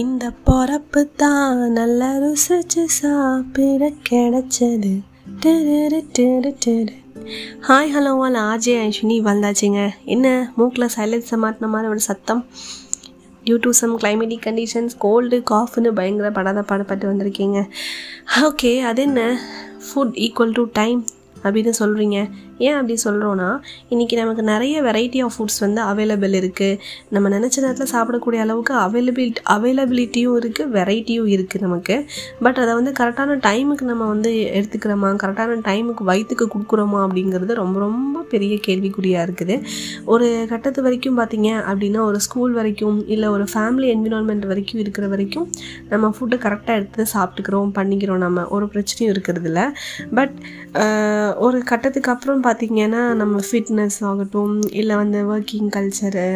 இந்த பொறப்பு தான் நல்லா ருசிச்சு சாப்பிட கிடைச்சது. டெரு டெரு டெரு ஹாய் ஹலோ வால் ஆர்ஜே ஐஷினி வந்தாச்சுங்க. என்ன மூக்கில் சைலன்ஸை மாட்டின மாதிரி ஒரு சத்தம்? Due to some climatic conditions cold காஃப்னு பயங்கர படாத பாடப்பட்டு வந்திருக்கீங்க. ஓகே அது என்ன? ஃபுட் ஈக்குவல் டு டைம் அப்படின்னு சொல்கிறீங்க ஏன் அப்படி சொல்கிறோன்னா இன்றைக்கி நமக்கு நிறைய வெரைட்டி ஆஃப் ஃபுட்ஸ் வந்து அவைலபிள் இருக்குது நம்ம நினச்ச நேரத்தில் சாப்பிடக்கூடிய அளவுக்கு அவைலபிள் அவைலபிலிட்டியும் இருக்குது வெரைட்டியும் இருக்குது நமக்கு. பட் அதை வந்து கரெக்டான டைமுக்கு நம்ம வந்து எடுத்துக்கிறோமா? கரெக்டான டைமுக்கு வயிற்றுக்கு கொடுக்குறோமா அப்படிங்கிறது ரொம்ப ரொம்ப பெரிய கேள்விக்குறியாக இருக்குது. ஒரு கட்டத்து வரைக்கும் பார்த்தீங்க அப்படின்னா ஒரு ஸ்கூல் வரைக்கும் இல்லை ஒரு ஃபேமிலி என்விரான்மெண்ட் வரைக்கும் இருக்கிற வரைக்கும் நம்ம ஃபுட்டை கரெக்டாக எடுத்து சாப்பிட்டுக்கிறோம் பண்ணிக்கிறோம் நம்ம. ஒரு பிரச்சனையும் இருக்கிறது இல்லை. பட் ஒரு கட்டத்துக்கு அப்புறம் பார்த்திங்கன்னா நம்ம ஃபிட்னஸ் ஆகட்டும் இல்லை வந்து ஒர்க்கிங் கல்ச்சரு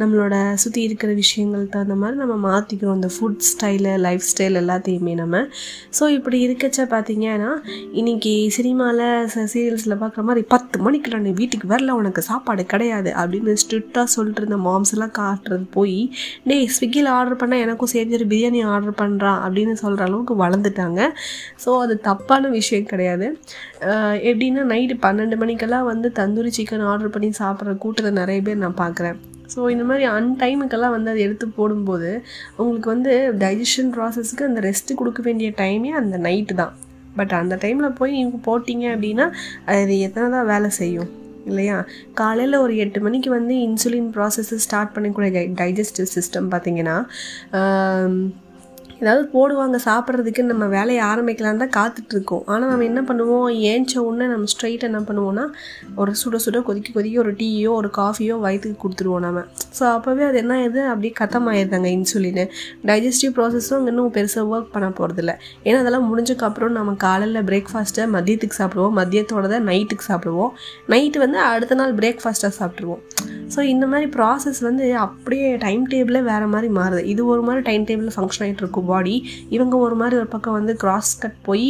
நம்மளோட சுற்றி இருக்கிற விஷயங்கள் தகுந்த மாதிரி நம்ம மாற்றிக்கிறோம் இந்த ஃபுட் ஸ்டைலு லைஃப் ஸ்டைல் எல்லாத்தையுமே நம்ம. ஸோ இப்படி இருக்கச்ச பார்த்தீங்கன்னா இன்றைக்கி சினிமாவில் சீரியல்ஸில் பார்க்குற மாதிரி பத்து மணிக்குள்ள நீ வீட்டுக்கு வரல உனக்கு சாப்பாடு கிடையாது அப்படின்னு ஸ்ட்ரிக்டாக சொல்லிட்டு இருந்த மாம்ஸ் எல்லாம் காட்டுறது போய் டேய் ஸ்விக்கியில் ஆர்டர் பண்ணால் எனக்கும் சேர்ந்து பிரியாணி ஆர்டர் பண்ணுறான் அப்படின்னு சொல்கிற அளவுக்கு வளர்ந்துட்டாங்க. ஸோ அது தப்பான விஷயம் கிடையாது. எப்படின்னா நைட்டு பன்னெண்டு மணிக்கெல்லாம் வந்து தந்தூரி சிக்கன் ஆர்டர் பண்ணி சாப்பிட்ற கூட்டத்தை நிறைய பேர் நான் பார்க்குறேன். ஸோ இந்த மாதிரி அன் டைமுக்கெல்லாம் வந்து அதை எடுத்து போடும்போது உங்களுக்கு வந்து டைஜஷன் ப்ராசஸ்க்கு அந்த ரெஸ்ட்டு கொடுக்க வேண்டிய டைமே அந்த நைட்டு தான். பட் அந்த டைமில் போய் நீங்கள் போட்டிங்க அப்படின்னா அது எத்தனை தான் வேலை செய்யும்? இல்லையா? காலையில் ஒரு எட்டு மணிக்கு வந்து இன்சுலின் ப்ராசஸை ஸ்டார்ட் பண்ணக்கூடிய டைஜஸ்டிவ் சிஸ்டம் பார்த்திங்கன்னா ஏதாவது போடுவாங்க சாப்பிட்றதுக்கு நம்ம வேலையை ஆரம்பிக்கலான்னு தான் காத்துட்ருக்கோம். ஆனால் நம்ம என்ன பண்ணுவோம்? ஏஞ்ச உடனே நம்ம ஸ்ட்ரைட் என்ன பண்ணுவோம்னா ஒரு சுட சுட கொதிக்க கொதிக்க ஒரு டீயோ ஒரு காஃபியோ வயிற்றுக்கு கொடுத்துருவோம் நம்ம ஸோ அப்போவே அது என்ன ஆயிடுது? அப்படியே கத்தமாயிருந்தாங்க இன்சுலின் டைஜஸ்டிவ் ப்ராசஸும் அங்கே இன்னும் பெருசாக ஒர்க் பண்ண போகிறதில்ல ஏன்னா அதெல்லாம் முடிஞ்சக்கப்புறம் நம்ம காலையில் பிரேக்ஃபாஸ்ட்டை மதியத்துக்கு சாப்பிடுவோம். மதியத்தோட தான் நைட்டுக்கு சாப்பிடுவோம். நைட்டு வந்து அடுத்த நாள் பிரேக்ஃபாஸ்ட்டாக சாப்பிட்ருவோம் ஸோ இந்த மாதிரி ப்ராசஸ் வந்து அப்படியே டைம் டேபிளே வேறு மாதிரி மாறுது. இது ஒரு மாதிரி டைம் டேபிளில் ஃபங்க்ஷன் ஆகிட்டு இருக்கும் பாடி இவங்க ஒரு மாதிரி ஒரு பக்கம் வந்து கிராஸ் கட் போய்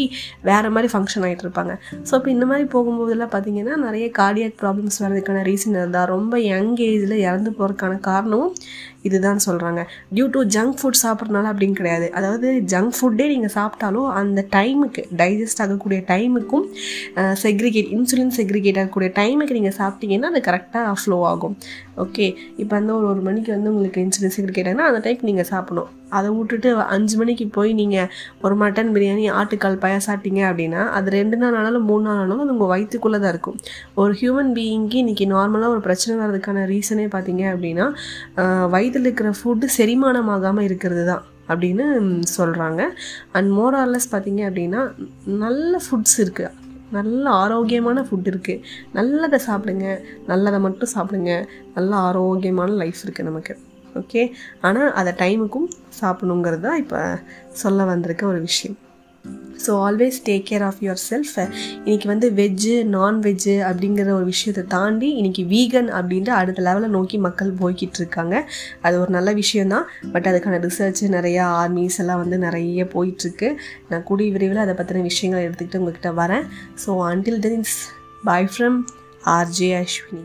வேறு மாதிரி ஃபங்க்ஷன் ஆகிட்டு இருப்பாங்க. ஸோ இப்போ இந்த மாதிரி போகும்போதெல்லாம் பார்த்தீங்கன்னா நிறைய கார்டியாக் ப்ராப்ளம்ஸ் வர்றதுக்கான ரீசன் இருந்தால் ரொம்ப யங் ஏஜில் இறந்து போகிறதுக்கான காரணமும் இதுதான் சொல்கிறாங்க டியூ டு ஜங்க் ஃபுட் சாப்பிட்றனால அப்படின்னு கிடையாது. அதாவது ஜங்க் ஃபுட்டே நீங்கள் சாப்பிட்டாலும் அந்த டைமுக்கு டைஜஸ்ட் ஆகக்கூடிய டைமுக்கும் செக்ரிகேட் இன்சுலின் செக்ரிகேட் ஆகக்கூடிய டைமுக்கு நீங்கள் சாப்பிட்டீங்கன்னா அது கரெக்டாக ஃப்ளோ ஆகும். ஓகே இப்போ வந்து ஒரு ஒரு மணிக்கு வந்து உங்களுக்கு இன்சுலின் செக்ரிகேட் ஆகுனா அந்த டைம் நீங்கள் சாப்பிடணும். அதை விட்டுட்டு அஞ்சு மணிக்கு போய் நீங்கள் ஒரு மட்டன் பிரியாணி ஆட்டுக்கால் பய சாப்பிட்டீங்க அப்படின்னா அது ரெண்டு நாள் ஆனாலும் மூணு நாள் ஆனாலும் அது உங்கள் வயிற்றுக்குள்ளே தான் இருக்கும். ஒரு ஹியூமன் பீயிங்க்கு இன்றைக்கி நார்மலாக ஒரு பிரச்சனை வர்றதுக்கான ரீசனே பார்த்தீங்க அப்படின்னா வயிற்று வயிற்றில் இருக்கிற ஃபுட்டு செரிமானமாகாமல் இருக்கிறது தான் அப்படின்னு சொல்கிறாங்க அண்ட் மோரார்லஸ் பார்த்தீங்க அப்படின்னா நல்ல ஃபுட்ஸ் இருக்குது நல்ல ஆரோக்கியமான ஃபுட் இருக்குது நல்லதை சாப்பிடுங்க நல்லதை மட்டும் சாப்பிடுங்க. நல்ல ஆரோக்கியமான லைஃப் இருக்குது நமக்கு. ஓகே ஆனால் அதை டைமுக்கும் சாப்பிடணுங்கிறது தான் இப்போ சொல்ல வந்திருக்க ஒரு விஷயம். So always take care of yourself இன்றைக்கி வந்து வெஜ்ஜு நான்வெஜ்ஜு அப்படிங்கிற ஒரு விஷயத்தை தாண்டி இன்றைக்கி வீகன் அப்படின்ட்டு அடுத்த லெவலில் நோக்கி மக்கள் போய்கிட்டு இருக்காங்க. அது ஒரு நல்ல விஷயந்தான் பட் அதுக்கான ரிசர்ச் நிறையா ஆர்மிஸ் எல்லாம் வந்து நிறைய போயிட்டுருக்கு. நான் கூடிய விரைவில் அதை பற்றின விஷயங்களை எடுத்துக்கிட்டு உங்ககிட்ட வரேன். So until then bye from RJ Ashwini